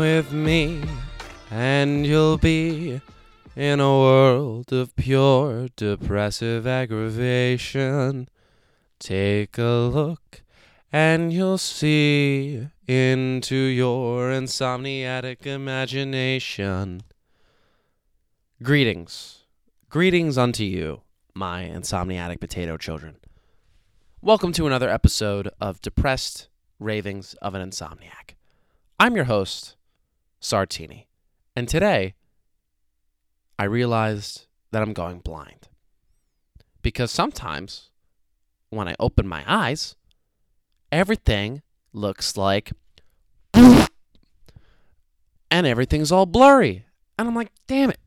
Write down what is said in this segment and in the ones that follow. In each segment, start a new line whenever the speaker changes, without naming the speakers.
With me, and you'll be in a world of pure depressive aggravation. Take a look, and you'll see into your insomniatic imagination. Greetings. Greetings unto you, my insomniatic potato children. Welcome to another episode of Depressed Ravings of an Insomniac. I'm your host, Sartini, and today I realized that I'm going blind. Because sometimes when I open my eyes, everything looks like and everything's all blurry. And I'm like, damn it.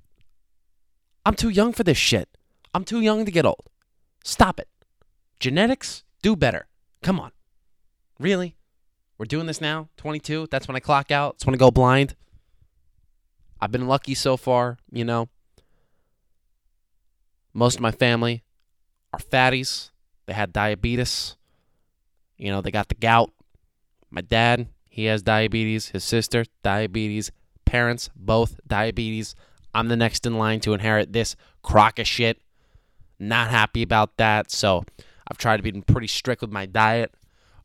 I'm too young for this shit. I'm too young to get old. Stop it. Genetics, do better. Come on. Really? We're doing this now? 22? That's when I clock out? That's when I go blind? I've been lucky so far, you know. Most of my family are fatties. They had diabetes. You know, they got the gout. My dad, he has diabetes. His sister, diabetes. Parents, both diabetes. I'm the next in line to inherit this crock of shit. Not happy about that. So I've tried to be pretty strict with my diet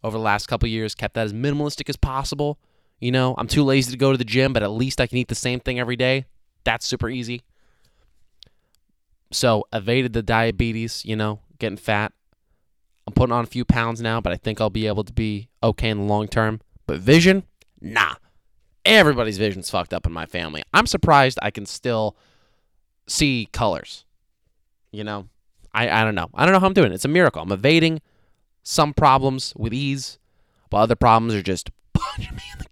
over the last couple years, kept that as minimalistic as possible. You know, I'm too lazy to go to the gym, but at least I can eat the same thing every day. That's super easy. So, evaded the diabetes, you know, getting fat. I'm putting on a few pounds now, but I think I'll be able to be okay in the long term. But vision, nah. Everybody's vision's fucked up in my family. I'm surprised I can still see colors. You know, I, I don't know. I don't know how I'm doing. It's a miracle. I'm evading some problems with ease, but other problems are just punching me in the.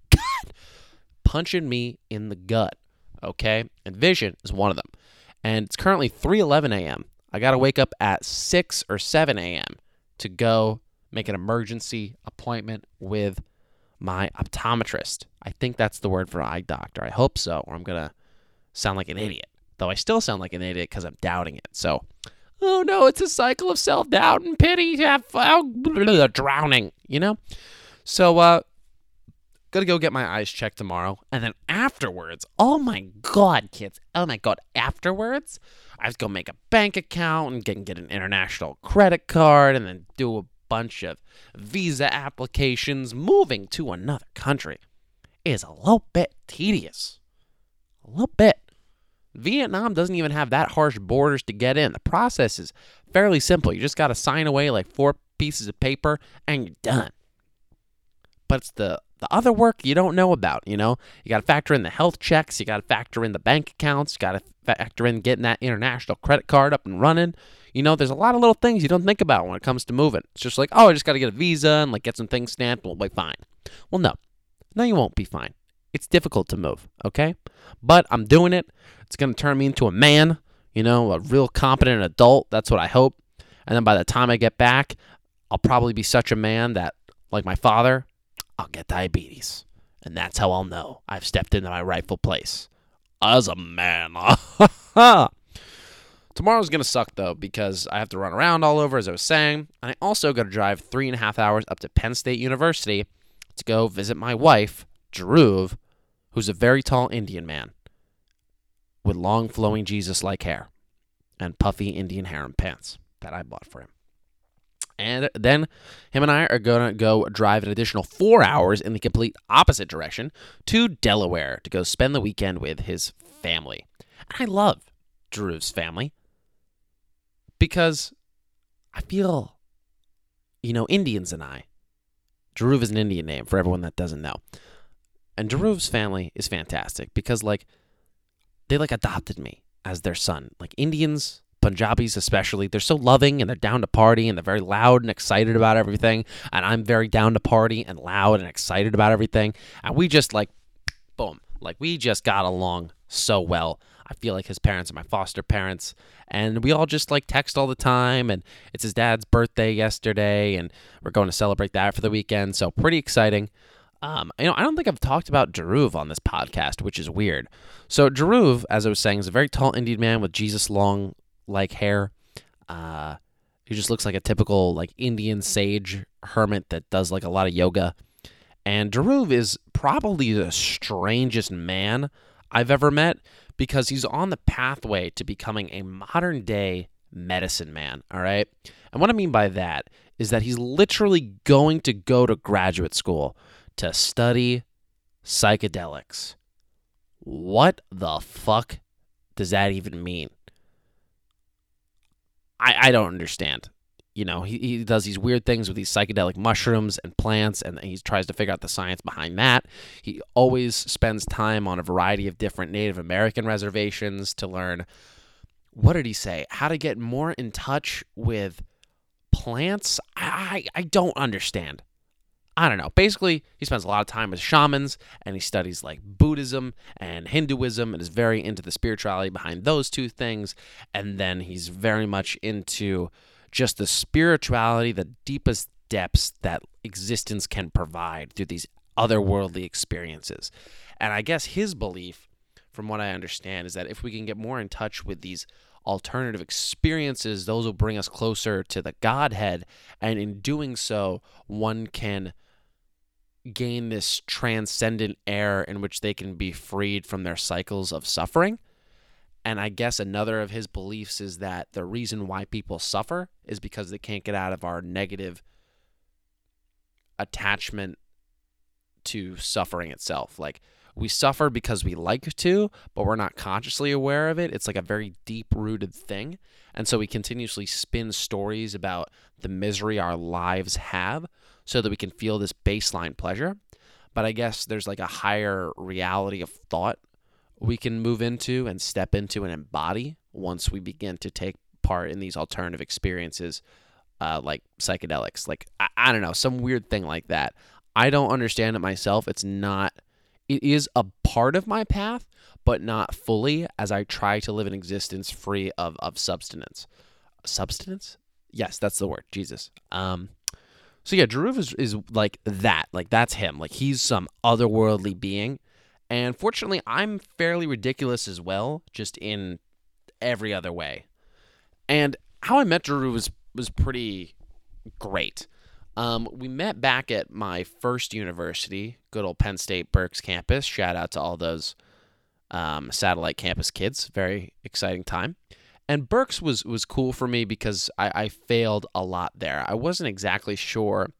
Punching me in the gut. Okay? And vision is one of them. And it's currently 3:11 a.m. I got to wake up at 6 or 7 a.m. to go make an emergency appointment with my optometrist. I think that's the word for eye doctor. I hope so, or I'm to sound like an idiot. Though I still sound like an idiot because I'm doubting it. So oh no, it's a cycle of self doubt and pity, have, oh, drowning, you know? So, uh, gotta go get my eyes checked tomorrow. And then afterwards, oh my God, kids, oh my God, afterwards, I have to go make a bank account and get, get an international credit card and then do a bunch of visa applications. Moving to another country is a little bit tedious. A little bit. Vietnam doesn't even have that harsh borders to get in. The process is fairly simple. You just got to sign away like four pieces of paper and you're done. But it's the the other work you don't know about, you know? You got to factor in the health checks, you got to factor in the bank accounts, you got to factor in getting that international credit card up and running. You know, there's a lot of little things you don't think about when it comes to moving. It's just like, oh, I just got to get a visa and like get some things stamped, we'll be fine. Well, no. No, you won't be fine. It's difficult to move, okay? But I'm doing it. It's going to turn me into a man, you know, a real competent adult. That's what I hope. And then by the time I get back, I'll probably be such a man that, like my father, I'll get diabetes. And that's how I'll know I've stepped into my rightful place as a man. Tomorrow's going to suck, though, because I have to run around all over, as I was saying. And I also got to drive three and a half hours up to Penn State University to go visit my wife, Dhruv, who's a very tall Indian man with long flowing Jesus like hair and puffy Indian harem pants that I bought for him. And then him and I are going to go drive an additional four hours in the complete opposite direction to Delaware to go spend the weekend with his family. And I love Dhruv's family because I feel, you know, Indians and I, Dhruv is an Indian name for everyone that doesn't know. And Dhruv's family is fantastic because like they like adopted me as their son. Like Indians, Punjabis especially, they're so loving and they're down to party and they're very loud and excited about everything. And I'm very down to party and loud and excited about everything. And we just like boom, like we just got along so well. I feel like his parents are my foster parents, and we all just like text all the time. And it's his dad's birthday yesterday, and we're going to celebrate that for the weekend. So pretty exciting. Um, you know, I don't think I've talked about Dhruv on this podcast, which is weird. So Dhruv, as I was saying, is a very tall Indian man with Jesus long like hair. Uh, he just looks like a typical like Indian sage hermit that does like a lot of yoga. And Dhruv is probably the strangest man I've ever met because he's on the pathway to becoming a modern day medicine man. All right. And what I mean by that is that he's literally going to go to graduate school to study psychedelics. What the fuck does that even mean? I, I don't understand. You know, he, he does these weird things with these psychedelic mushrooms and plants, and he tries to figure out the science behind that. He always spends time on a variety of different Native American reservations to learn what did he say? How to get more in touch with plants? I, I, I don't understand. I don't know. Basically, he spends a lot of time with shamans and he studies like Buddhism and Hinduism and is very into the spirituality behind those two things. And then he's very much into just the spirituality, the deepest depths that existence can provide through these otherworldly experiences. And I guess his belief, from what I understand, is that if we can get more in touch with these alternative experiences, those will bring us closer to the Godhead. And in doing so, one can gain this transcendent air in which they can be freed from their cycles of suffering. And I guess another of his beliefs is that the reason why people suffer is because they can't get out of our negative attachment to suffering itself. Like we suffer because we like to, but we're not consciously aware of it. It's like a very deep rooted thing. And so we continuously spin stories about the misery our lives have so that we can feel this baseline pleasure. But I guess there's like a higher reality of thought we can move into and step into and embody once we begin to take part in these alternative experiences uh, like psychedelics. Like, I, I don't know, some weird thing like that. I don't understand it myself. It's not, it is a part of my path, but not fully as I try to live an existence free of, of substance. Substance? Yes, that's the word. Jesus. Um, so yeah, Dhruv is, is like that. Like that's him. Like he's some otherworldly being. And fortunately, I'm fairly ridiculous as well, just in every other way. And how I met Dhruv was was pretty great. Um, we met back at my first university, good old Penn State Berks campus. Shout out to all those um, satellite campus kids. Very exciting time. And Berks was was cool for me because I, I failed a lot there. I wasn't exactly sure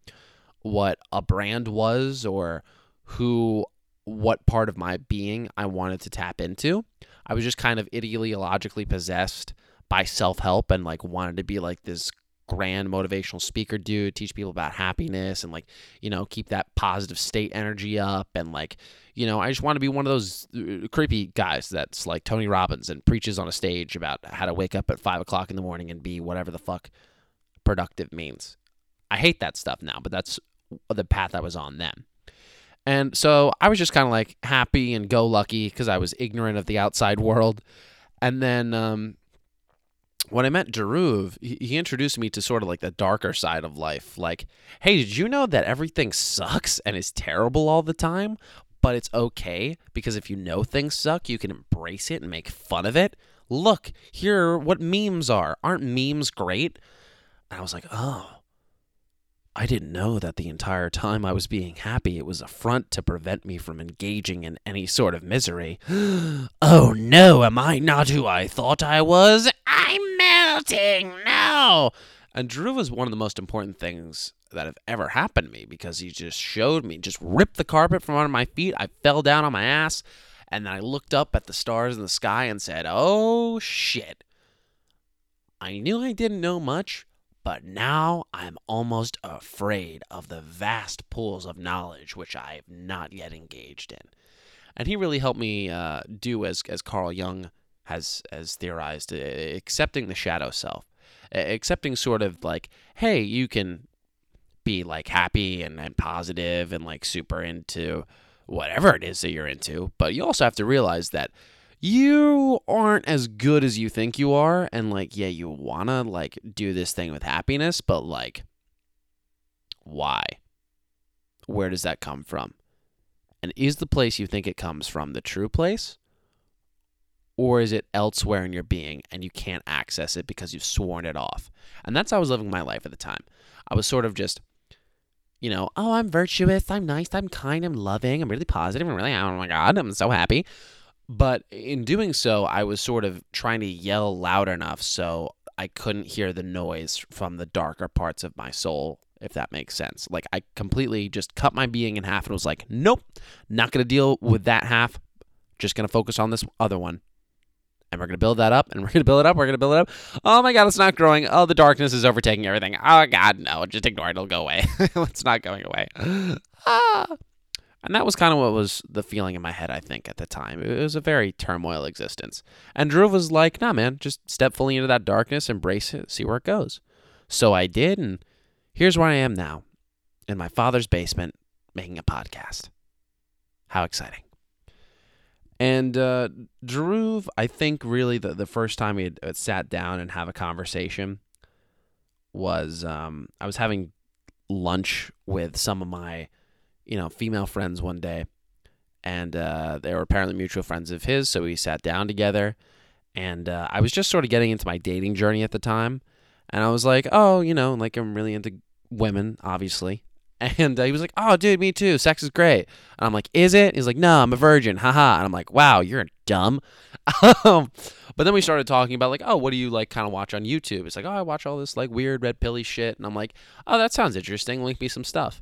what a brand was or who what part of my being I wanted to tap into. I was just kind of ideologically possessed by self help and like wanted to be like this grand motivational speaker dude, teach people about happiness and like, you know, keep that positive state energy up. And like, you know, I just want to be one of those uh, creepy guys that's like Tony Robbins and preaches on a stage about how to wake up at five o'clock in the morning and be whatever the fuck productive means. I hate that stuff now, but that's the path I was on then. And so I was just kind of like happy and go lucky because I was ignorant of the outside world. And then um, when I met Dhruv, he introduced me to sort of like the darker side of life. Like, hey, did you know that everything sucks and is terrible all the time? But it's okay because if you know things suck, you can embrace it and make fun of it. Look, here what memes are. Aren't memes great? And I was like, oh, I didn't know that the entire time I was being happy, it was a front to prevent me from engaging in any sort of misery. oh no, am I not who I thought I was? I'm melting, no! And Dhruv was one of the most important things that have ever happened to me because he just showed me, just ripped the carpet from under my feet. I fell down on my ass, and then I looked up at the stars in the sky and said, oh shit. I knew I didn't know much, but now I'm almost afraid of the vast pools of knowledge which I have not yet engaged in. And he really helped me uh, do as as Carl Jung has has theorized, uh, accepting the shadow self, accepting sort of like, hey, you can be like happy and, and positive and like super into whatever it is that you're into, but you also have to realize that you aren't as good as you think you are and like yeah you want to like do this thing with happiness but like why? Where does that come from? And is the place you think it comes from the true place or is it elsewhere in your being and you can't access it because you've sworn it off? And that's how i was living my life at the time. I was sort of just you know, oh, I'm virtuous, I'm nice, I'm kind, I'm loving, I'm really positive, I'm really, oh my God, I'm so happy. But in doing so, I was sort of trying to yell loud enough so I couldn't hear the noise from the darker parts of my soul, if that makes sense. Like, I completely just cut my being in half and was like, nope, not going to deal with that half. Just going to focus on this other one. And we're going to build that up, and we're going to build it up, we're going to build it up. Oh my God, it's not growing. Oh, the darkness is overtaking everything. Oh God, no, just ignore it. It'll go away. it's not going away. Ah. And that was kind of what was the feeling in my head, I think, at the time. It was a very turmoil existence. And Dhruv was like, nah, man, just step fully into that darkness, embrace it, see where it goes. So I did, and here's where I am now in my father's basement making a podcast. How exciting. And uh, Dhruv, I think really the, the first time we had uh, sat down and have a conversation was um, I was having lunch with some of my you know, female friends one day, and uh, they were apparently mutual friends of his. So we sat down together, and uh, I was just sort of getting into my dating journey at the time, and I was like, oh, you know, like I'm really into women, obviously. And uh, he was like, "Oh, dude, me too. Sex is great." And I'm like, "Is it?" He's like, "No, I'm a virgin." Haha. And I'm like, "Wow, you're dumb." Um, but then we started talking about like, "Oh, what do you like kind of watch on YouTube?" It's like, "Oh, I watch all this like weird red pilly shit." And I'm like, "Oh, that sounds interesting. Link me some stuff."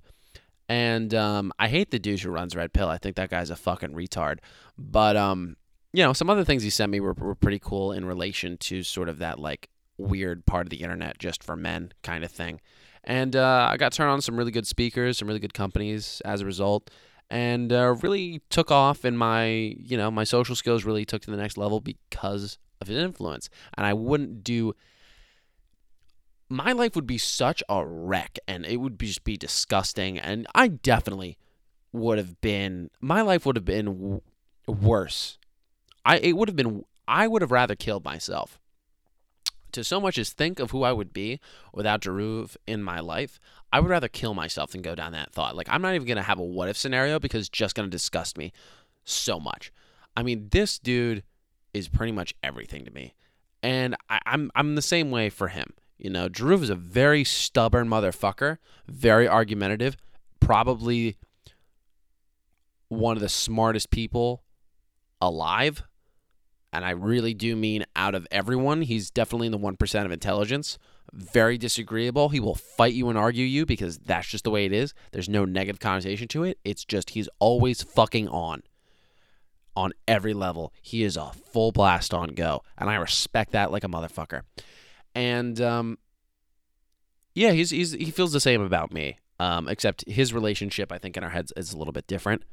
And um, I hate the dude who runs Red Pill. I think that guy's a fucking retard. But um, you know, some other things he sent me were, were pretty cool in relation to sort of that like weird part of the internet just for men kind of thing. And uh, I got turned on some really good speakers, some really good companies as a result, and uh, really took off. in my you know my social skills really took to the next level because of his influence. And I wouldn't do my life would be such a wreck and it would just be disgusting and i definitely would have been my life would have been w- worse. I it would have been i would have rather killed myself. To so much as think of who i would be without Dhruv in my life i would rather kill myself than go down that thought. Like i'm not even going to have a what if scenario because it's just going to disgust me so much. I mean this dude is pretty much everything to me. And I, I'm I'm the same way for him. You know, Dhruv is a very stubborn motherfucker, very argumentative, probably one of the smartest people alive. And I really do mean out of everyone, he's definitely in the 1% of intelligence. Very disagreeable. He will fight you and argue you because that's just the way it is. There's no negative connotation to it. It's just he's always fucking on. On every level. He is a full blast on go. And I respect that like a motherfucker and um, yeah, he's he's he feels the same about me. Um, except his relationship, I think, in our heads is a little bit different.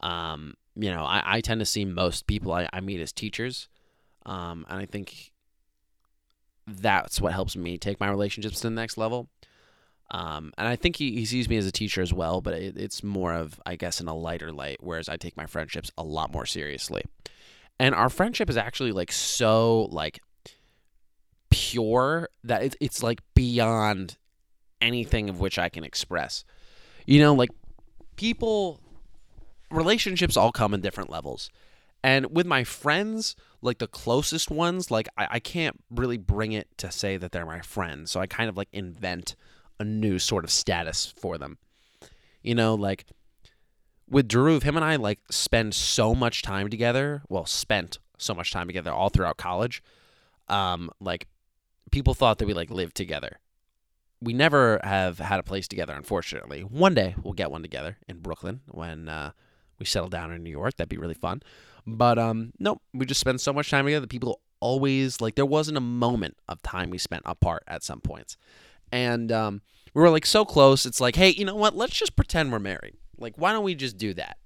Um, you know, I, I tend to see most people I, I meet as teachers, um, and I think that's what helps me take my relationships to the next level. Um, and I think he, he sees me as a teacher as well, but it, it's more of, I guess, in a lighter light, whereas I take my friendships a lot more seriously. And our friendship is actually like so like pure that it's, it's like beyond anything of which I can express. You know, like people, relationships all come in different levels. And with my friends, like the closest ones, like I, I can't really bring it to say that they're my friends. So I kind of like invent a new sort of status for them. You know, like with Dhruv, him and I like spend so much time together. Well, spent so much time together all throughout college. Um, like people thought that we like lived together. We never have had a place together, unfortunately. One day we'll get one together in Brooklyn when uh, we settle down in New York. That'd be really fun. But um, no, we just spend so much time together. People always like there wasn't a moment of time we spent apart at some points, and um, we were like so close. It's like, hey, you know what? Let's just pretend we're married. Like, why don't we just do that?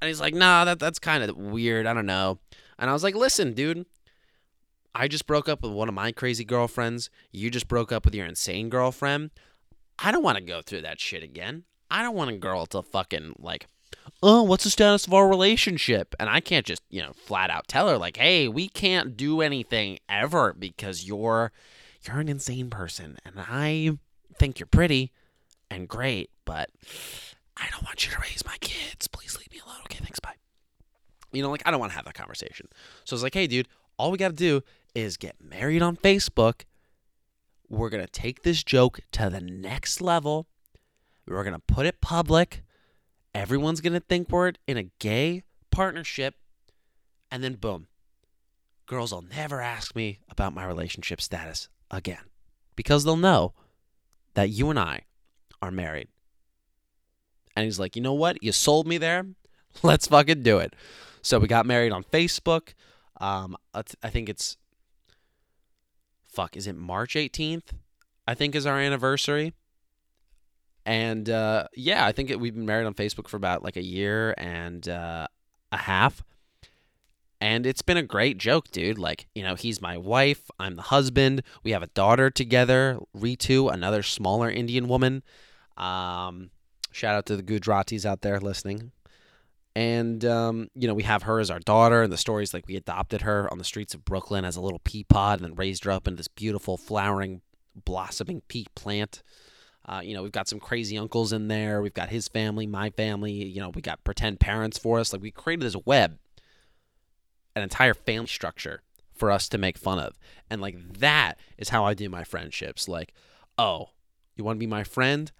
And he's like, nah, that that's kind of weird. I don't know. And I was like, listen, dude, I just broke up with one of my crazy girlfriends. You just broke up with your insane girlfriend. I don't want to go through that shit again. I don't want a girl to fucking like, oh, what's the status of our relationship? And I can't just, you know, flat out tell her like, hey, we can't do anything ever because you're you're an insane person and I think you're pretty and great, but I don't want you to raise my kids. Please leave me alone. Okay, thanks, bye. You know, like I don't want to have that conversation. So I was like, hey, dude, all we got to do is get married on Facebook. We're going to take this joke to the next level. We're going to put it public. Everyone's going to think we're in a gay partnership. And then, boom, girls will never ask me about my relationship status again because they'll know that you and I are married. And he's like, you know what? You sold me there. Let's fucking do it. So we got married on Facebook. Um, I think it's fuck. Is it March 18th? I think is our anniversary. And uh, yeah, I think it, we've been married on Facebook for about like a year and uh, a half. And it's been a great joke, dude. Like, you know, he's my wife, I'm the husband. We have a daughter together, Ritu, another smaller Indian woman. Um, shout out to the Gujaratis out there listening. And, um, you know, we have her as our daughter, and the story's like we adopted her on the streets of Brooklyn as a little pea pod and then raised her up into this beautiful, flowering, blossoming pea plant. Uh, you know, we've got some crazy uncles in there. We've got his family, my family. You know, we got pretend parents for us. Like, we created this web an entire family structure for us to make fun of. And like that is how I do my friendships. Like, oh, you want to be my friend?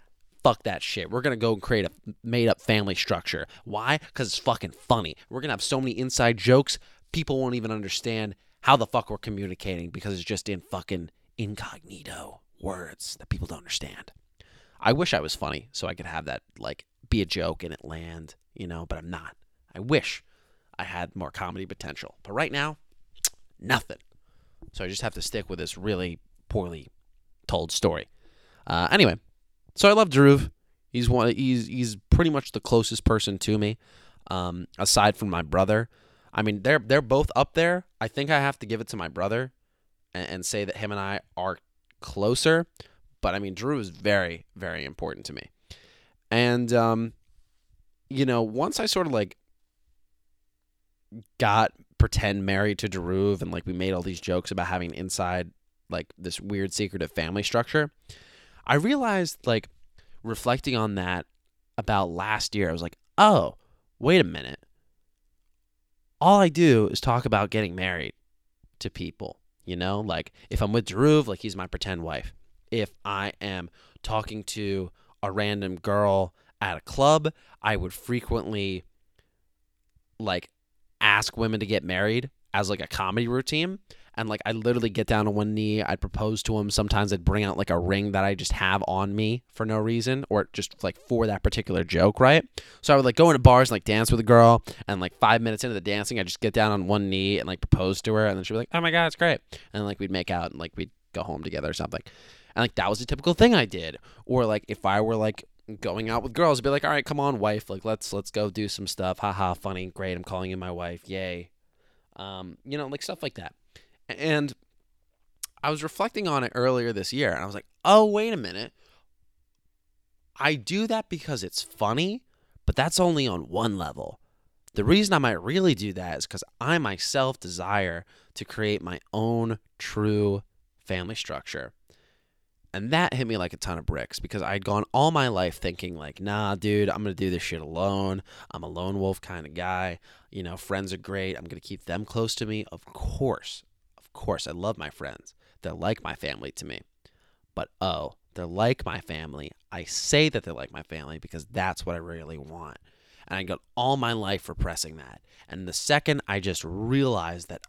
Fuck that shit. We're to go and create a made up family structure. Why? Because it's fucking funny. We're to have so many inside jokes, people won't even understand how the fuck we're communicating because it's just in fucking incognito words that people don't understand. I wish I was funny so I could have that, like, be a joke and it land, you know, but I'm not. I wish. I had more comedy potential. But right now, nothing. So I just have to stick with this really poorly told story. Uh, anyway, so I love Dhruv. He's one. He's he's pretty much the closest person to me, um, aside from my brother. I mean, they're they're both up there. I think I have to give it to my brother, and, and say that him and I are closer. But I mean, Dhruv is very very important to me, and um, you know, once I sort of like got pretend married to Dhruv and like we made all these jokes about having inside like this weird secretive family structure. I realized like reflecting on that about last year, I was like, oh, wait a minute. All I do is talk about getting married to people. You know, like if I'm with Dhruv, like he's my pretend wife. If I am talking to a random girl at a club, I would frequently like ask women to get married as like a comedy routine. And like I literally get down on one knee, I'd propose to him. Sometimes I'd bring out like a ring that I just have on me for no reason, or just like for that particular joke, right? So I would like go into bars and like dance with a girl, and like five minutes into the dancing, I just get down on one knee and like propose to her, and then she'd be like, "Oh my god, it's great," and like we'd make out and like we'd go home together or something. And like that was a typical thing I did. Or like if I were like going out with girls, I'd be like, all right, come on, wife, like let's let's go do some stuff. Haha, funny, great. I'm calling you my wife. Yay. Um, you know, like stuff like that. And I was reflecting on it earlier this year, and I was like, oh, wait a minute. I do that because it's funny, but that's only on one level. The reason I might really do that is because I myself desire to create my own true family structure. And that hit me like a ton of bricks because I'd gone all my life thinking, like, nah, dude, I'm going to do this shit alone. I'm a lone wolf kind of guy. You know, friends are great. I'm going to keep them close to me. Of course. Of course. I love my friends. They're like my family to me. But oh, they're like my family. I say that they're like my family because that's what I really want. And I got all my life repressing that. And the second I just realized that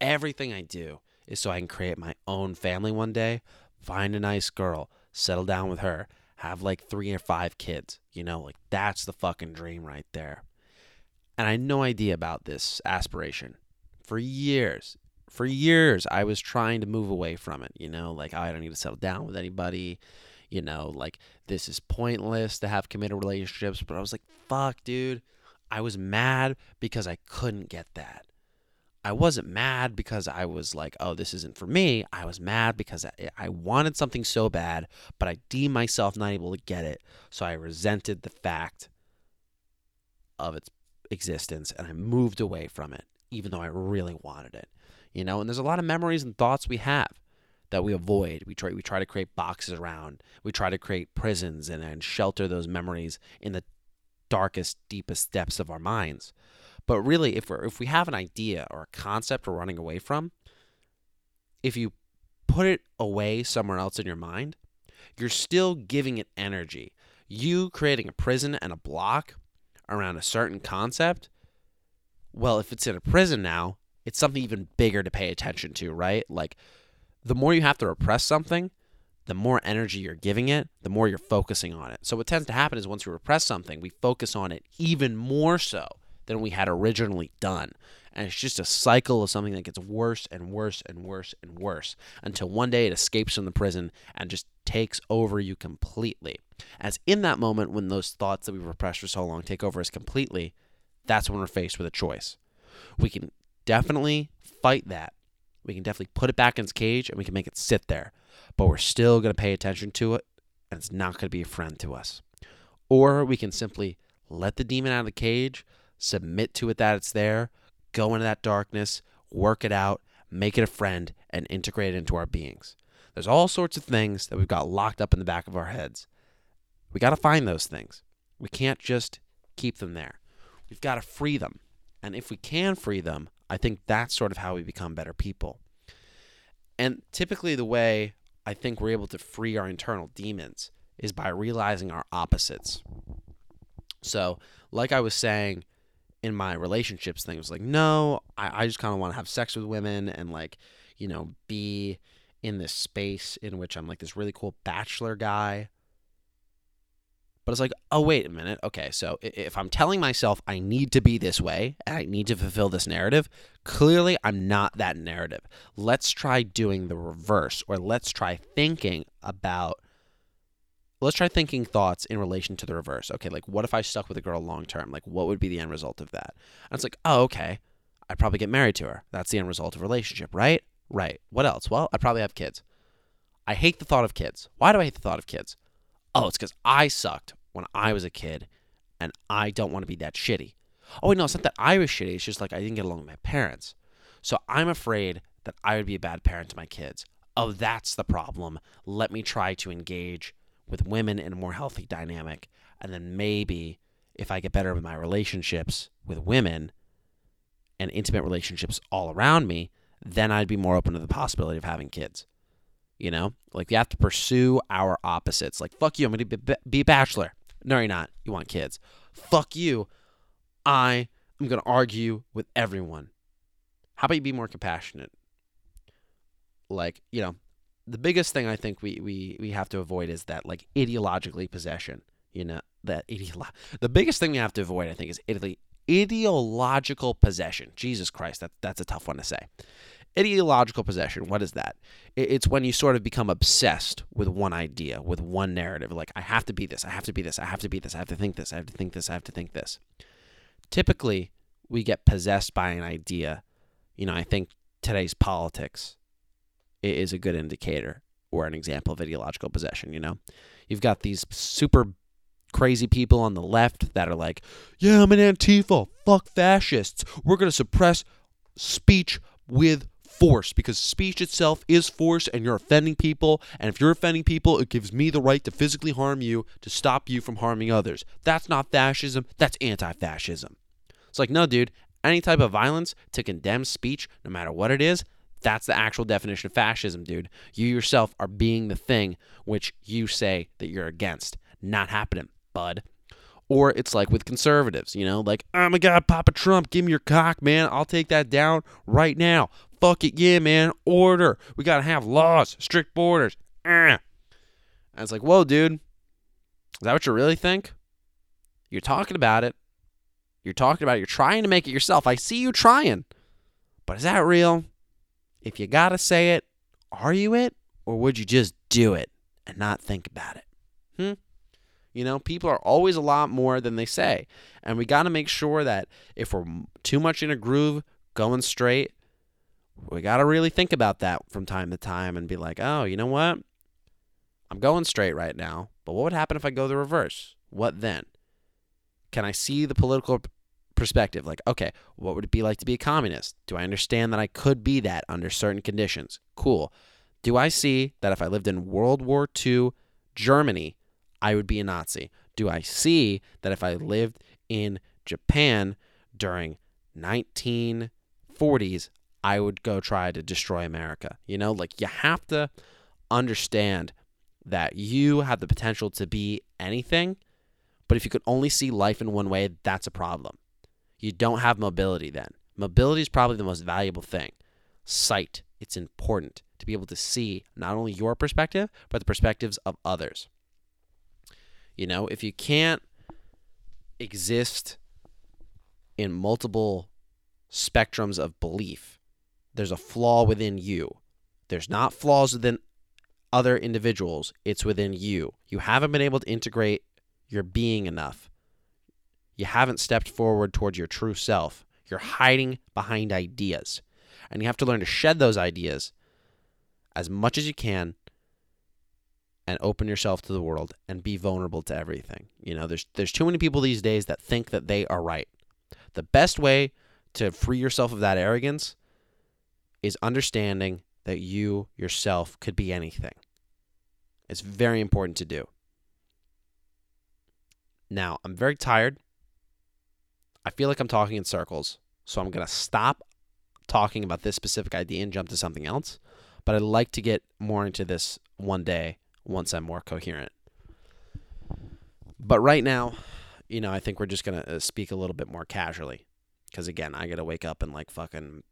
everything I do is so I can create my own family one day, find a nice girl, settle down with her, have like three or five kids. You know, like that's the fucking dream right there. And I had no idea about this aspiration. For years, for years, I was trying to move away from it. You know, like, oh, I don't need to settle down with anybody. You know, like, this is pointless to have committed relationships. But I was like, fuck, dude. I was mad because I couldn't get that. I wasn't mad because I was like, oh, this isn't for me. I was mad because I, I wanted something so bad, but I deemed myself not able to get it. So I resented the fact of its existence and I moved away from it, even though I really wanted it. You know, and there's a lot of memories and thoughts we have that we avoid. We try we try to create boxes around. We try to create prisons and, and shelter those memories in the darkest, deepest depths of our minds. But really, if we if we have an idea or a concept we're running away from, if you put it away somewhere else in your mind, you're still giving it energy. You creating a prison and a block around a certain concept, well, if it's in a prison now, it's something even bigger to pay attention to, right? Like, the more you have to repress something, the more energy you're giving it, the more you're focusing on it. So, what tends to happen is once we repress something, we focus on it even more so than we had originally done. And it's just a cycle of something that gets worse and worse and worse and worse until one day it escapes from the prison and just takes over you completely. As in that moment, when those thoughts that we've repressed for so long take over us completely, that's when we're faced with a choice. We can definitely fight that. We can definitely put it back in its cage and we can make it sit there, but we're still going to pay attention to it and it's not going to be a friend to us. Or we can simply let the demon out of the cage, submit to it that it's there, go into that darkness, work it out, make it a friend, and integrate it into our beings. There's all sorts of things that we've got locked up in the back of our heads. We got to find those things. We can't just keep them there. We've got to free them. And if we can free them, I think that's sort of how we become better people. And typically, the way I think we're able to free our internal demons is by realizing our opposites. So, like I was saying, in my relationships thing. It was like, no, I, I just kind of want to have sex with women and like, you know, be in this space in which I'm like this really cool bachelor guy. But it's like, oh, wait a minute. Okay, so if I'm telling myself I need to be this way and I need to fulfill this narrative, clearly I'm not that narrative. Let's try doing the reverse, or let's try thinking about let's try thinking thoughts in relation to the reverse. Okay, like what if I stuck with a girl long term? Like what would be the end result of that? And it's like, oh, okay. I'd probably get married to her. That's the end result of a relationship, right? Right. What else? Well, I'd probably have kids. I hate the thought of kids. Why do I hate the thought of kids? Oh, it's because I sucked when I was a kid and I don't want to be that shitty. Oh, wait, no, it's not that I was shitty. It's just like I didn't get along with my parents. So I'm afraid that I would be a bad parent to my kids. Oh, that's the problem. Let me try to engage with women in a more healthy dynamic. And then maybe if I get better with my relationships with women and intimate relationships all around me, then I'd be more open to the possibility of having kids. You know, like you have to pursue our opposites. Like, fuck you, I'm going to be a bachelor. No, you're not. You want kids. Fuck you. I am going to argue with everyone. How about you be more compassionate? Like, you know, the biggest thing I think we, we, we have to avoid is that like ideologically possession. You know that ideolo- The biggest thing we have to avoid, I think, is ide- ideological possession. Jesus Christ, that that's a tough one to say. Ideological possession. What is that? It's when you sort of become obsessed with one idea, with one narrative. Like I have to be this. I have to be this. I have to be this. I have to think this. I have to think this. I have to think this. Typically, we get possessed by an idea. You know, I think today's politics is a good indicator or an example of ideological possession, you know? You've got these super crazy people on the left that are like, yeah, I'm an Antifa, fuck fascists. We're going to suppress speech with force because speech itself is force and you're offending people. And if you're offending people, it gives me the right to physically harm you to stop you from harming others. That's not fascism, that's anti fascism. It's like, no, dude, any type of violence to condemn speech, no matter what it is, that's the actual definition of fascism, dude. You yourself are being the thing which you say that you're against. Not happening, bud. Or it's like with conservatives, you know, like, oh my God, Papa Trump, give me your cock, man. I'll take that down right now. Fuck it, yeah, man. Order. We got to have laws, strict borders. And it's like, whoa, dude. Is that what you really think? You're talking about it. You're talking about it. You're trying to make it yourself. I see you trying. But is that real? if you got to say it, are you it? Or would you just do it and not think about it? Hmm? You know, people are always a lot more than they say. And we got to make sure that if we're too much in a groove, going straight, we got to really think about that from time to time and be like, oh, you know what? I'm going straight right now, but what would happen if I go the reverse? What then? Can I see the political perspective like okay what would it be like to be a communist do i understand that i could be that under certain conditions cool do i see that if i lived in world war ii germany i would be a nazi do i see that if i lived in japan during 1940s i would go try to destroy america you know like you have to understand that you have the potential to be anything, but if you could only see life in one way, that's a problem. You don't have mobility then. Mobility is probably the most valuable thing. Sight, it's important to be able to see not only your perspective, but the perspectives of others. You know, if you can't exist in multiple spectrums of belief, there's a flaw within you. There's not flaws within other individuals, it's within you. You haven't been able to integrate your being enough. You haven't stepped forward towards your true self. You're hiding behind ideas. And you have to learn to shed those ideas as much as you can and open yourself to the world and be vulnerable to everything. You know, there's there's too many people these days that think that they are right. The best way to free yourself of that arrogance is understanding that you yourself could be anything. It's very important to do. Now, I'm very tired. I feel like I'm talking in circles, so I'm going to stop talking about this specific idea and jump to something else. But I'd like to get more into this one day once I'm more coherent. But right now, you know, I think we're just going to uh, speak a little bit more casually. Because again, I got to wake up in like fucking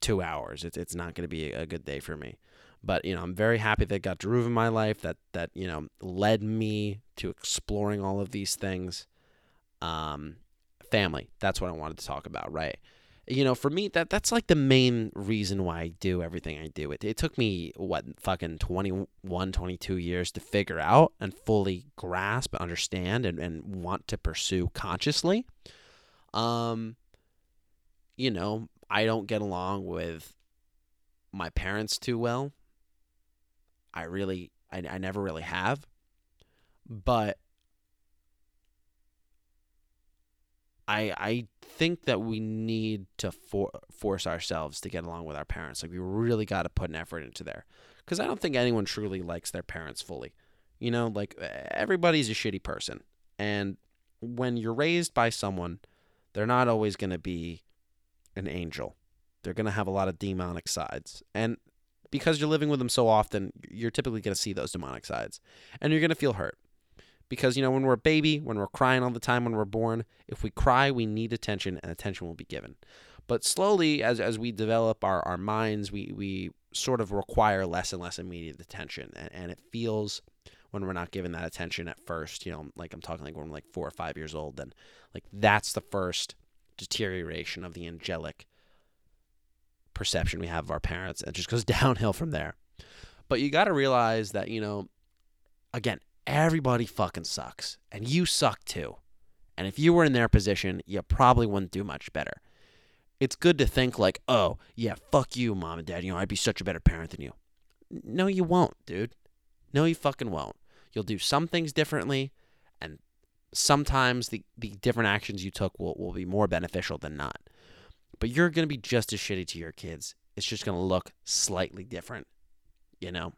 two hours. It's, it's not going to be a good day for me. But, you know, I'm very happy that got Dhruv in my life that, that, you know, led me to exploring all of these things. Um, family, that's what I wanted to talk about, right? you know, for me, that that's like the main reason why I do everything I do. It, it took me, what, fucking 21, 22 years to figure out and fully grasp, understand, and, and want to pursue consciously. Um, you know, I don't get along with my parents too well. I really, I, I never really have. But I I think that we need to for, force ourselves to get along with our parents. Like we really got to put an effort into there, because I don't think anyone truly likes their parents fully. You know, like everybody's a shitty person, and when you're raised by someone, they're not always going to be an angel. They're going to have a lot of demonic sides, and because you're living with them so often, you're typically going to see those demonic sides, and you're going to feel hurt. Because you know when we're a baby when we're crying all the time when we're born if we cry we need attention and attention will be given. But slowly as, as we develop our, our minds we, we sort of require less and less immediate attention. And, and it feels when we're not given that attention at first you know like i'm talking like when we're like four or five years old then like that's the first deterioration of the angelic perception we have of our parents it just goes downhill from there but you got to realize that you know again everybody fucking sucks. And you suck too. And if you were in their position, you probably wouldn't do much better. It's good to think like, oh, yeah, fuck you, mom and dad. You know, I'd be such a better parent than you. No, you won't, dude. No, you fucking won't. You'll do some things differently, sometimes the, the different actions you took will, will be more beneficial than not. But you're going to be just as shitty to your kids. It's just going to look slightly different, you know?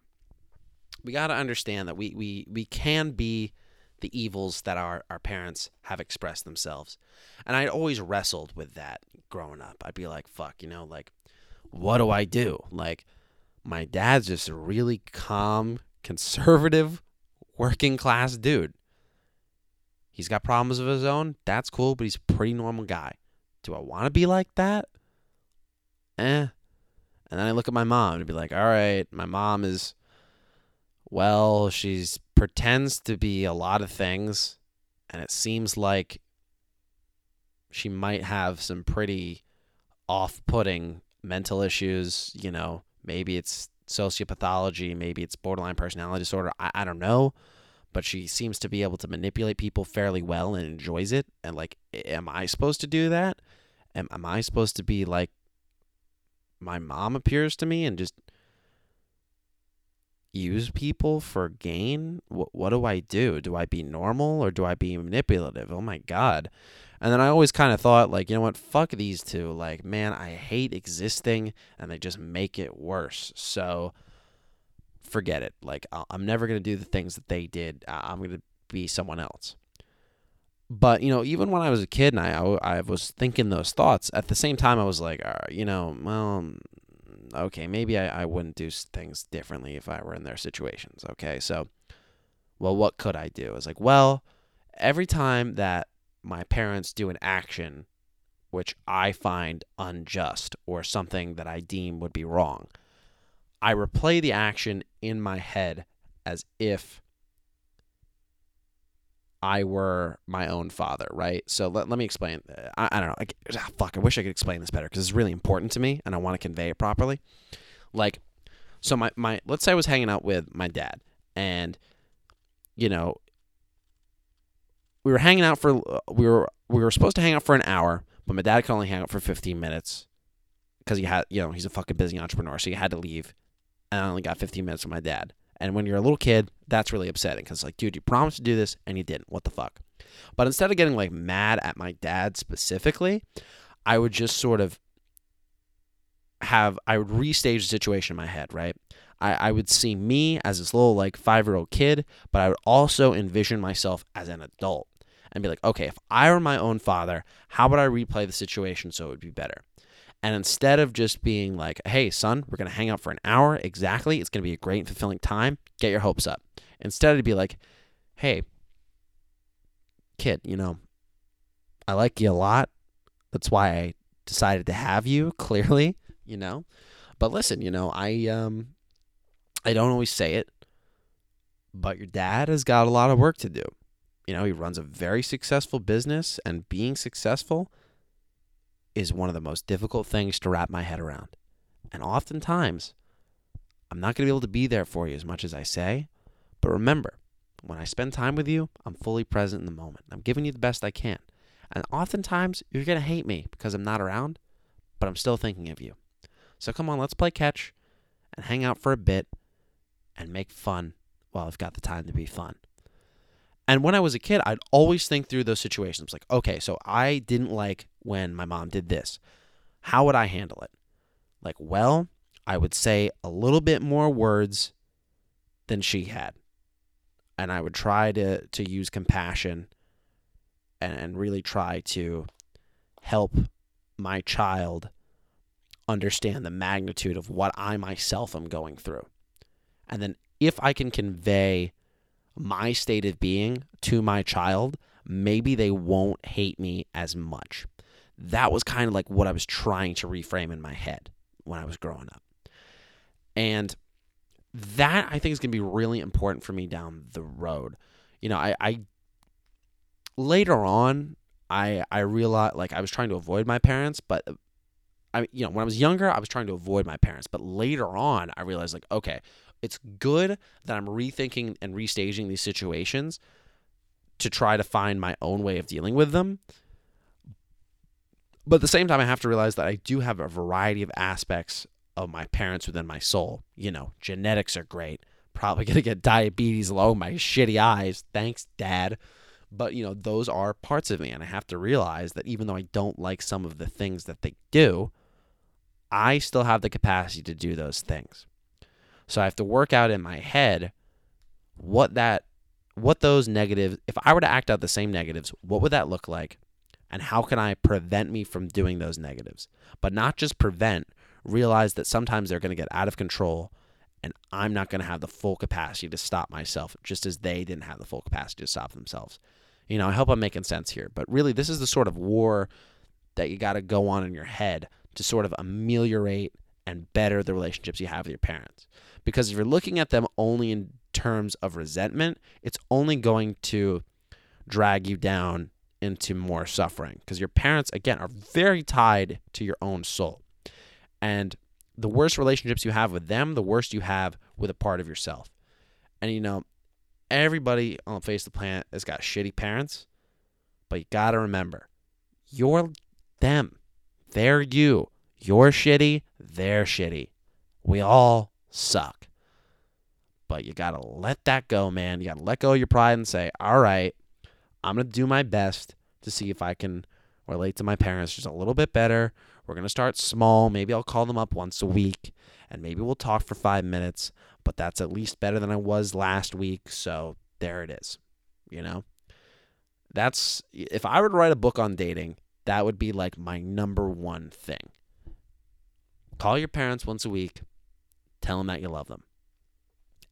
we got to understand that we, we, we can be the evils that our, our parents have expressed themselves. And I always wrestled with that growing up. I'd be like, fuck, you know, like, what do I do? Like, my dad's just a really calm, conservative, working class dude. He's got problems of his own. That's cool, but he's a pretty normal guy. Do I want to be like that? Eh. And then I look at my mom and be like, all right, my mom is well, she's pretends to be a lot of things, and it seems like she might have some pretty off-putting mental issues. You know, maybe it's sociopathology, maybe it's borderline personality disorder. I, I don't know, but she seems to be able to manipulate people fairly well and enjoys it. And like, am I supposed to do that? Am, am I supposed to be like my mom appears to me and just use people for gain? What, what do I do? Do I be normal or do I be manipulative? Oh my God. And then I always kind of thought, like, you know what? Fuck these two. Like, man, I hate existing and they just make it worse. So forget it. Like, I'm never going to do the things that they did. I'm going to be someone else. But, you know, even when I was a kid and I, I, I was thinking those thoughts, at the same time, I was like, you know, well, okay, maybe I, I wouldn't do things differently if I were in their situations. Okay, so, well, what could I do? It's like, well, every time that my parents do an action which I find unjust or something that I deem would be wrong, I replay the action in my head as if I were my own father, right? So let, let me explain. I, I don't know. I, ah, fuck, I wish I could explain this better because it's really important to me and I want to convey it properly. Like, so my, my, let's say I was hanging out with my dad and, you know, we were hanging out for, we were, we were supposed to hang out for an hour, but my dad could only hang out for 15 minutes because he had, you know, he's a fucking busy entrepreneur. So he had to leave. And I only got 15 minutes with my dad. And when you're a little kid, that's really upsetting because, like, dude, you promised to do this and you didn't. What the fuck? But instead of getting like mad at my dad specifically, I would just sort of have, I would restage the situation in my head, right? I, I would see me as this little like five year old kid, but I would also envision myself as an adult and be like, okay, if I were my own father, how would I replay the situation so it would be better? And instead of just being like, hey, son, we're going to hang out for an hour exactly, it's going to be a great and fulfilling time, get your hopes up. Instead, it'd be like, hey, kid, you know, I like you a lot. That's why I decided to have you, clearly, you know. But listen, you know, I um I don't always say it, but your dad has got a lot of work to do. You know, he runs a very successful business and being successful is one of the most difficult things to wrap my head around. And oftentimes, I'm not going to be able to be there for you as much as I say. But remember, when I spend time with you, I'm fully present in the moment. I'm giving you the best I can. And oftentimes, you're going to hate me because I'm not around, but I'm still thinking of you. So come on, let's play catch and hang out for a bit and make fun while I've got the time to be fun. And when I was a kid, I'd always think through those situations like, okay, so I didn't like when my mom did this. How would I handle it? Like, well, I would say a little bit more words than she had. And I would try to, to use compassion and, and really try to help my child understand the magnitude of what I myself am going through. And then if I can convey my state of being to my child, maybe they won't hate me as much. That was kind of like what I was trying to reframe in my head when I was growing up. And that I think is going to be really important for me down the road. You know, I, I later on I I realized like I was trying to avoid my parents, but uh, I you know, when I was younger, I was trying to avoid my parents, but later on I realized like okay, it's good that I'm rethinking and restaging these situations to try to find my own way of dealing with them. But at the same time, I have to realize that I do have a variety of aspects of my parents within my soul. You know, genetics are great. Probably going to get diabetes low my shitty eyes. Thanks, Dad. But, you know, those are parts of me. And I have to realize that even though I don't like some of the things that they do, I still have the capacity to do those things. So I have to work out in my head what that what those negatives if I were to act out the same negatives, what would that look like? And how can I prevent me from doing those negatives? But not just prevent, realize that sometimes they're going to get out of control and I'm not going to have the full capacity to stop myself just as they didn't have the full capacity to stop themselves. You know, I hope I'm making sense here, but really this is the sort of war that you got to go on in your head to sort of ameliorate and better the relationships you have with your parents. Because if you're looking at them only in terms of resentment, it's only going to drag you down into more suffering. Because your parents, again, are very tied to your own soul. And the worst relationships you have with them, the worst you have with a part of yourself. And you know, everybody on the face of the planet has got shitty parents, but you got to remember, you're them. They're you. You're shitty. They're shitty. We all suck. But you got to let that go, man. You got to let go of your pride and say, all right, I'm going to do my best to see if I can relate to my parents just a little bit better. We're going to start small. Maybe I'll call them up once a week and maybe we'll talk for five minutes, but that's at least better than I was last week. So there it is. You know, that's if I were to write a book on dating, that would be like my number one thing. Call your parents once a week. Tell them that you love them.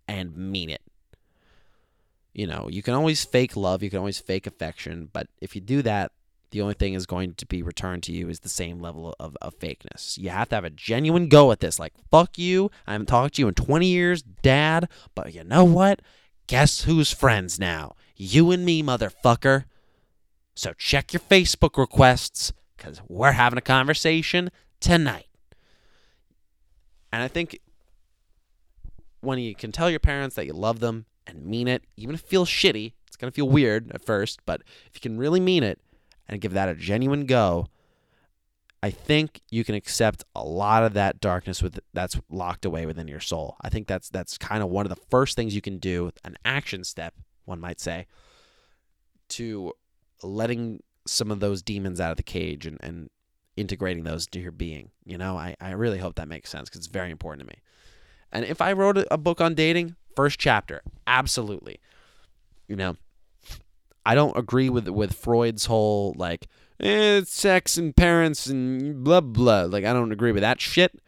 And mean it. You know, you can always fake love, you can always fake affection, but if you do that, the only thing is going to be returned to you is the same level of, of fakeness. You have to have a genuine go at this. Like, fuck you. I haven't talked to you in 20 years, dad. But you know what? Guess who's friends now? You and me, motherfucker. So check your Facebook requests because we're having a conversation tonight. And I think when you can tell your parents that you love them and mean it, even if it feels shitty, it's going to feel weird at first, but if you can really mean it and give that a genuine go, I think you can accept a lot of that darkness with that's locked away within your soul. I think that's that's kind of one of the first things you can do, an action step, one might say, to letting some of those demons out of the cage and, and integrating those to your being. You know, I, I really hope that makes sense because it's very important to me. And if I wrote a book on dating, first chapter, absolutely. You know, I don't agree with with Freud's whole like eh, sex and parents and blah blah. Like I don't agree with that shit,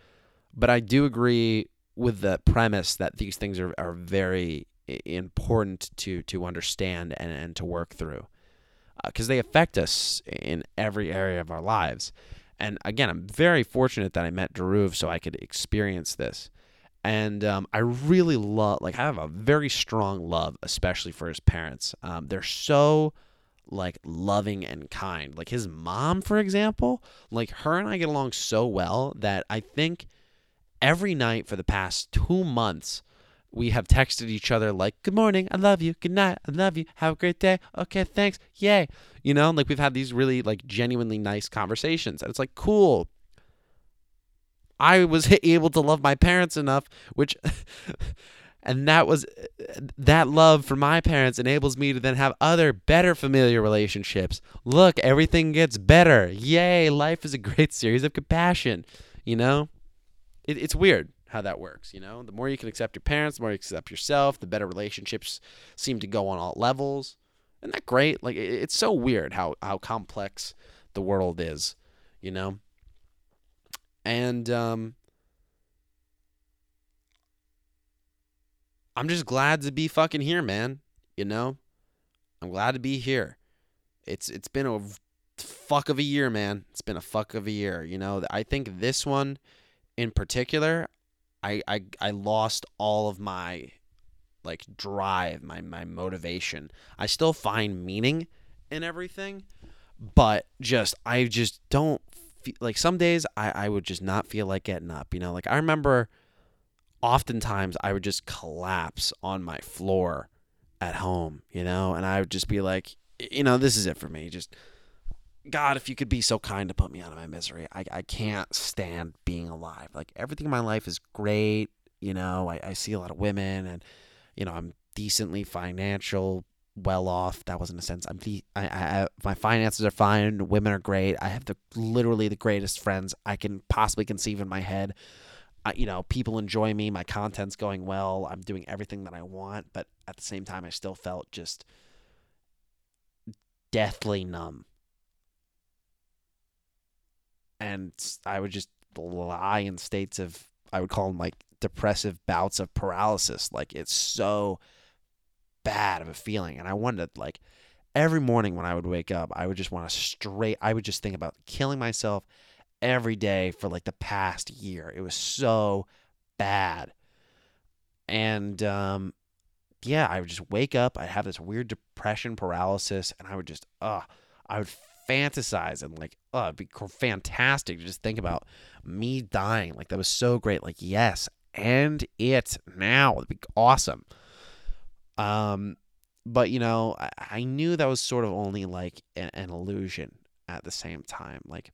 but I do agree with the premise that these things are, are very important to to understand and, and to work through because uh, they affect us in every area of our lives. And again, I'm very fortunate that I met Dhruv so I could experience this. And um, I really love, like, I have a very strong love, especially for his parents. Um, they're so, like, loving and kind. Like, his mom, for example, like, her and I get along so well that I think every night for the past two months, we have texted each other like good morning i love you. Good night i love you. Have a great day. Okay thanks. Yay. You know like we've had these really like genuinely nice conversations. And it's like cool i was able to love my parents enough which and that was that love for my parents enables me to then have other better familiar relationships look everything gets better yay life is a great series of compassion you know it, it's weird how that works. You know, the more you can accept your parents, the more you accept yourself, the better relationships seem to go on all levels. Isn't that great? Like it's so weird how how complex the world is, you know. And um, I'm just glad to be fucking here, man. You know, I'm glad to be here. It's it's been a fuck of a year, man. It's been a fuck of a year. You know, I think this one in particular, I, I I lost all of my like drive, my my motivation. I still find meaning in everything, but just I just don't like some days I I would just not feel like getting up, you know? Like I remember oftentimes I would just collapse on my floor at home, you know, and I would just be like, you know, this is it for me. Just God, if you could be so kind to put me out of my misery. I, I can't stand being alive. Like everything in my life is great. You know, I, I see a lot of women and, you know, I'm decently financial, well off. That wasn't a sense. I'm de- I, I, my finances are fine. Women are great. I have the literally the greatest friends I can possibly conceive in my head. I, you know, people enjoy me. My content's going well. I'm doing everything that I want, but at the same time, I still felt just deathly numb and I would just lie in states of I would call them like depressive bouts of paralysis. Like it's so bad of a feeling, and I wanted like every morning when I would wake up, I would just want to straight. I would just think about killing myself every day for like the past year. It was so bad, and um, yeah, I would just wake up. I'd have this weird depression paralysis, and I would just, uh, I would fantasize and like, oh, it'd be fantastic to just think about me dying. Like that was so great. Like, yes, and it now. It'd be awesome. Um, but you know, I, I knew that was sort of only like an, an illusion at the same time. Like,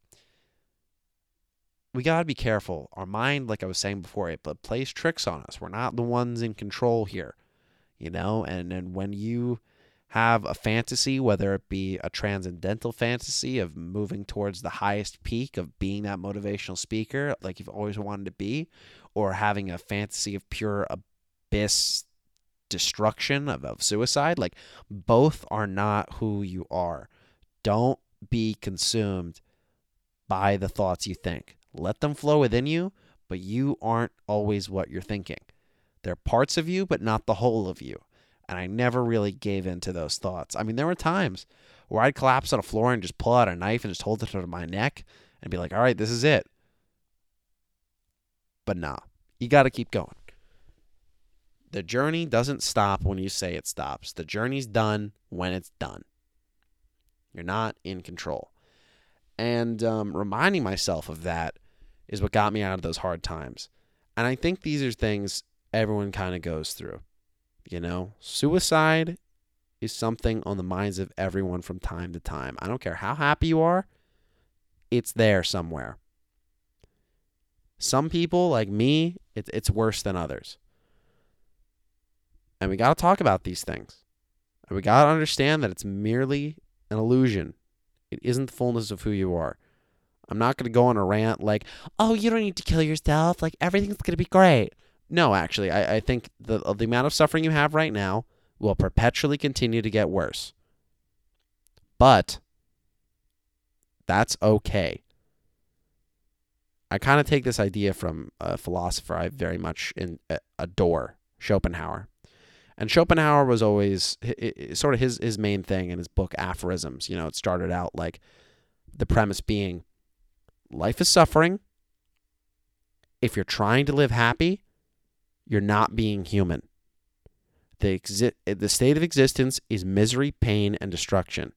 we got to be careful. Our mind, like I was saying before, it plays tricks on us. We're not the ones in control here, you know. And and when you have a fantasy, whether it be a transcendental fantasy of moving towards the highest peak of being that motivational speaker like you've always wanted to be, or having a fantasy of pure abyss destruction of, of suicide, like both are not who you are. Don't be consumed by the thoughts you think. Let them flow within you, but you aren't always what you're thinking. They're parts of you, but not the whole of you. And I never really gave in to those thoughts. I mean, there were times where I'd collapse on a floor and just pull out a knife and just hold it to my neck and be like, all right, this is it. But nah, you got to keep going. The journey doesn't stop when you say it stops. The journey's done when it's done. You're not in control. And um, reminding myself of that is what got me out of those hard times. And I think these are things everyone kind of goes through. You know, suicide is something on the minds of everyone from time to time. I don't care how happy you are, it's there somewhere. Some people, like me, it, it's worse than others. And we got to talk about these things. And we got to understand that it's merely an illusion. It isn't the fullness of who you are. I'm not going to go on a rant like, oh, you don't need to kill yourself. Like, everything's going to be great. No, actually, I, I think the, the amount of suffering you have right now will perpetually continue to get worse. But that's okay. I kind of take this idea from a philosopher I very much in, uh, adore, Schopenhauer. And Schopenhauer was always sort of his his main thing in his book Aphorisms. You know, it started out like the premise being life is suffering. If you're trying to live happy, you're not being human. The, exi- the state of existence is misery, pain, and destruction.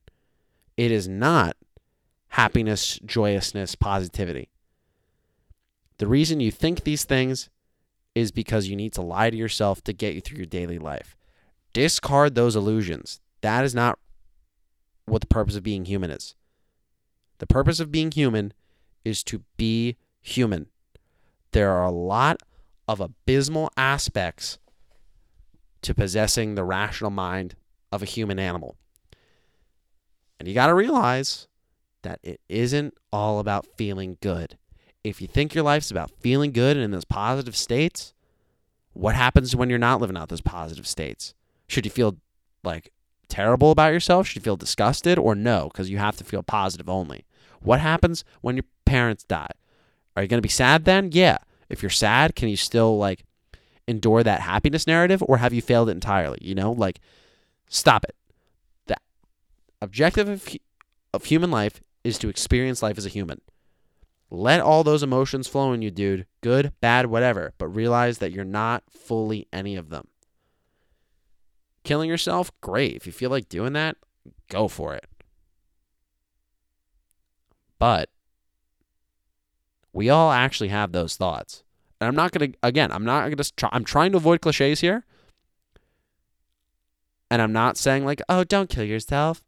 It is not happiness, joyousness, positivity. The reason you think these things is because you need to lie to yourself to get you through your daily life. Discard those illusions. That is not what the purpose of being human is. The purpose of being human is to be human. There are a lot of abysmal aspects to possessing the rational mind of a human animal. And you got to realize that it isn't all about feeling good. If you think your life's about feeling good and in those positive states, what happens when you're not living out those positive states? Should you feel like terrible about yourself? Should you feel disgusted or no? Because you have to feel positive only. What happens when your parents die? Are you going to be sad then? Yeah. If you're sad, can you still like endure that happiness narrative or have you failed it entirely? You know, like stop it. The objective of, of human life is to experience life as a human. Let all those emotions flow in you, dude. Good, bad, whatever. But realize that you're not fully any of them. Killing yourself? Great. If you feel like doing that, go for it. But we all actually have those thoughts. And I'm not going to, again, I'm not going to try, I'm trying to avoid cliches here. And I'm not saying, like, oh, don't kill yourself.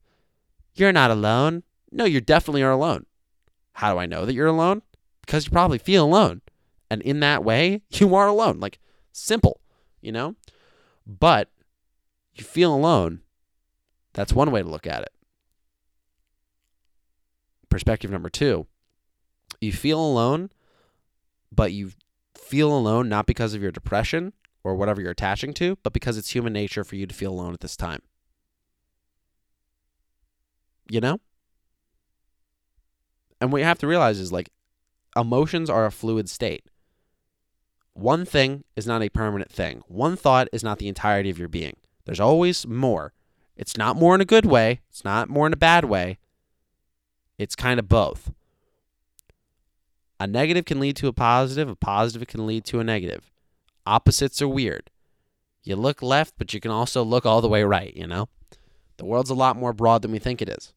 You're not alone. No, you definitely are alone. How do I know that you're alone? Because you probably feel alone. And in that way, you are alone. Like, simple, you know? But you feel alone. That's one way to look at it. Perspective number two you feel alone, but you feel alone not because of your depression or whatever you're attaching to, but because it's human nature for you to feel alone at this time. You know? And what you have to realize is like emotions are a fluid state. One thing is not a permanent thing. One thought is not the entirety of your being. There's always more. It's not more in a good way, it's not more in a bad way. It's kind of both. A negative can lead to a positive, a positive can lead to a negative. Opposites are weird. You look left, but you can also look all the way right, you know? The world's a lot more broad than we think it is.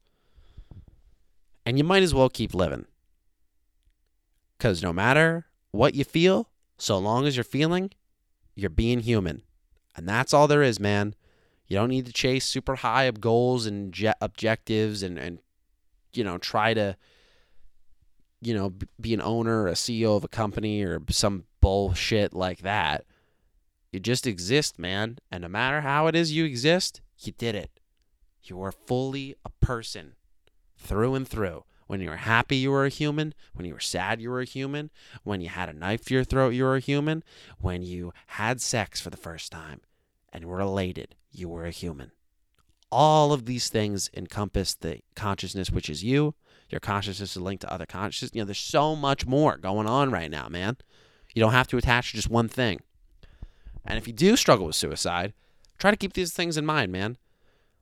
And you might as well keep living. Because no matter what you feel, so long as you're feeling, you're being human. And that's all there is, man. You don't need to chase super high goals and je- objectives and, and, you know, try to you know, be an owner or a CEO of a company or some bullshit like that. You just exist, man. And no matter how it is you exist, you did it. You are fully a person through and through. When you were happy, you were a human. When you were sad, you were a human. When you had a knife to your throat, you were a human. When you had sex for the first time and were elated, you were a human. All of these things encompass the consciousness, which is you, your consciousness is linked to other consciousness. You know, there's so much more going on right now, man. You don't have to attach to just one thing. And if you do struggle with suicide, try to keep these things in mind, man.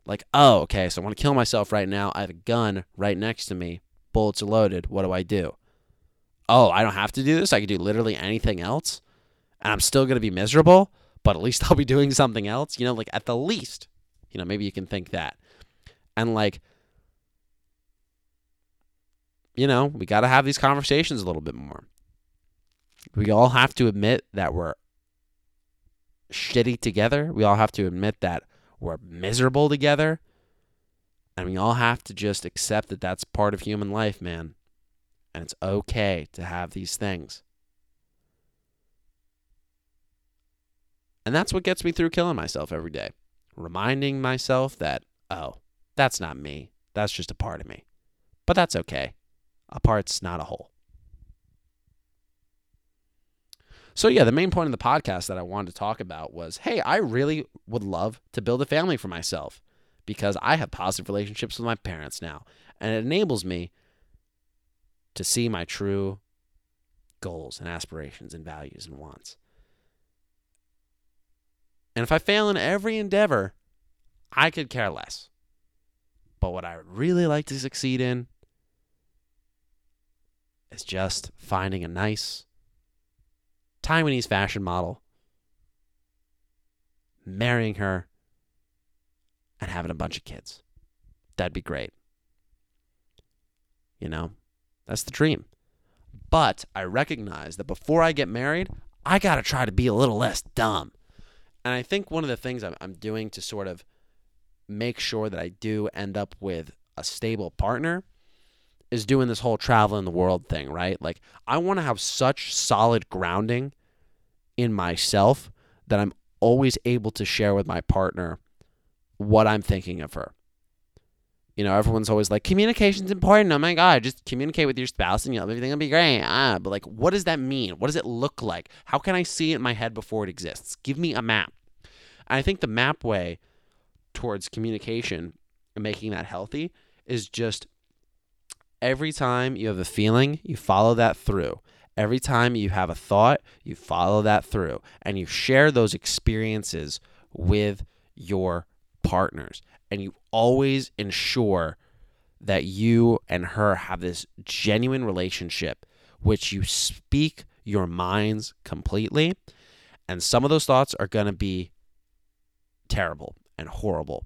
Like, oh, okay, so I want to kill myself right now. I have a gun right next to me. Bullets are loaded. What do I do? Oh, I don't have to do this. I can do literally anything else. And I'm still going to be miserable, but at least I'll be doing something else. You know, like at the least, you know, maybe you can think that. And like, you know, we got to have these conversations a little bit more. We all have to admit that we're shitty together. We all have to admit that we're miserable together. And we all have to just accept that that's part of human life, man. And it's okay to have these things. And that's what gets me through killing myself every day. Reminding myself that, oh, that's not me. That's just a part of me. But that's okay. A part's not a whole. So, yeah, the main point of the podcast that I wanted to talk about was hey, I really would love to build a family for myself because I have positive relationships with my parents now. And it enables me to see my true goals and aspirations and values and wants. And if I fail in every endeavor, I could care less. But what I would really like to succeed in is just finding a nice Taiwanese fashion model, marrying her, and having a bunch of kids. That'd be great. You know, that's the dream. But I recognize that before I get married, I got to try to be a little less dumb. And I think one of the things I'm, I'm doing to sort of make sure that I do end up with a stable partner is doing this whole travel in the world thing, right? Like, I want to have such solid grounding in myself that I'm always able to share with my partner what I'm thinking of her. You know, everyone's always like, communication's important. Oh my God, just communicate with your spouse and you know, everything will be great. Ah, but like, what does that mean? What does it look like? How can I see it in my head before it exists? Give me a map. And I think the map way towards communication and making that healthy is just every time you have a feeling, you follow that through. Every time you have a thought, you follow that through and you share those experiences with your partners. And you always ensure that you and her have this genuine relationship, which you speak your minds completely. And some of those thoughts are going to be terrible and horrible.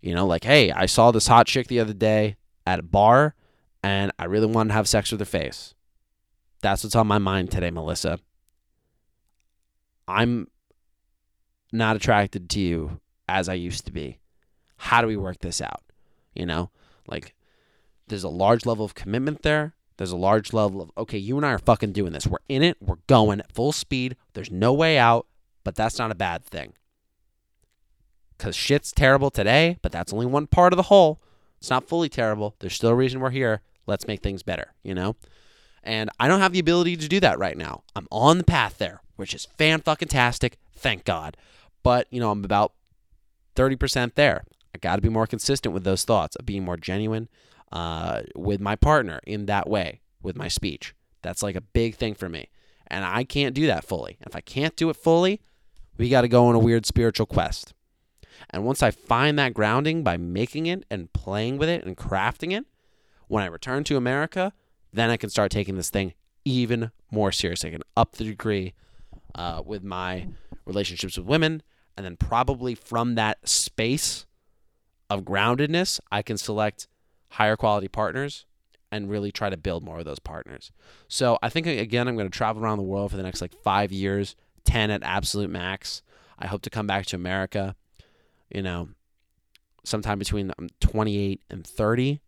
You know, like, hey, I saw this hot chick the other day at a bar and I really wanted to have sex with her face. That's what's on my mind today, Melissa. I'm not attracted to you as I used to be. How do we work this out? You know, like there's a large level of commitment there. There's a large level of, okay, you and I are fucking doing this. We're in it. We're going at full speed. There's no way out, but that's not a bad thing. Because shit's terrible today, but that's only one part of the whole. It's not fully terrible. There's still a reason we're here. Let's make things better, you know? And I don't have the ability to do that right now. I'm on the path there, which is fan fucking tastic. Thank God. But, you know, I'm about 30% there. I got to be more consistent with those thoughts of being more genuine uh, with my partner in that way, with my speech. That's like a big thing for me. And I can't do that fully. If I can't do it fully, we got to go on a weird spiritual quest. And once I find that grounding by making it and playing with it and crafting it, when I return to America, then I can start taking this thing even more seriously. I can up the degree uh, with my relationships with women and then probably from that space of groundedness, I can select higher quality partners and really try to build more of those partners. So I think again, I'm going to travel around the world for the next like five years, ten at absolute max. I hope to come back to America, you know, sometime between um, 28 and 30.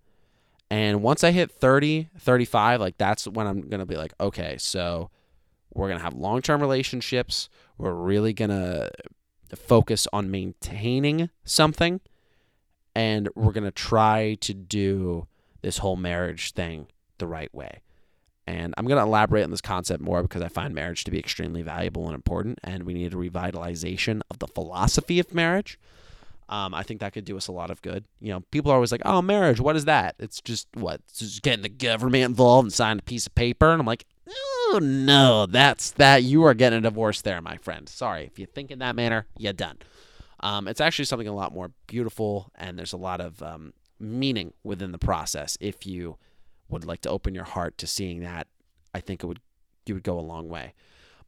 And once I hit 30, 35, like that's when I'm going to be like, okay, so we're going to have long term relationships. We're really going to focus on maintaining something and we're going to try to do this whole marriage thing the right way. And I'm going to elaborate on this concept more because I find marriage to be extremely valuable and important, and we need a revitalization of the philosophy of marriage. Um, I think that could do us a lot of good. You know, people are always like, "Oh, marriage, what is that?" It's just what? It's just getting the government involved and sign a piece of paper, and I'm like, Oh no, that's that. You are getting a divorce there, my friend. Sorry if you think in that manner, you're done. Um, it's actually something a lot more beautiful, and there's a lot of um, meaning within the process. If you would like to open your heart to seeing that, I think it would you would go a long way.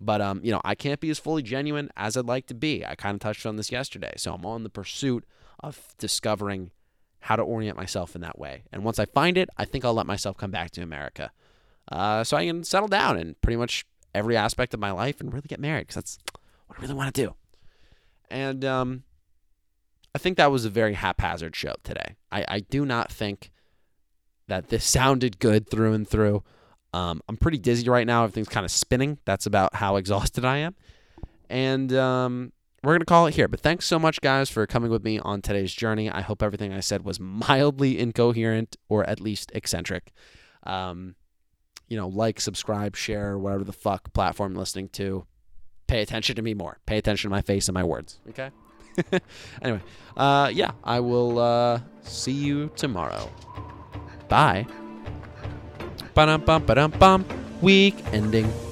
But um, you know, I can't be as fully genuine as I'd like to be. I kind of touched on this yesterday, so I'm on the pursuit of discovering how to orient myself in that way. And once I find it, I think I'll let myself come back to America, uh, so I can settle down in pretty much every aspect of my life and really get married because that's what I really want to do. And um, I think that was a very haphazard show today. I, I do not think that this sounded good through and through. Um, I'm pretty dizzy right now. Everything's kind of spinning. That's about how exhausted I am. And um, we're going to call it here. But thanks so much, guys, for coming with me on today's journey. I hope everything I said was mildly incoherent or at least eccentric. Um, you know, like, subscribe, share, whatever the fuck platform you're listening to. Pay attention to me more. Pay attention to my face and my words. Okay? anyway, uh, yeah, I will uh, see you tomorrow. Bye. Ba-dum bum ba-dum bum. Week ending.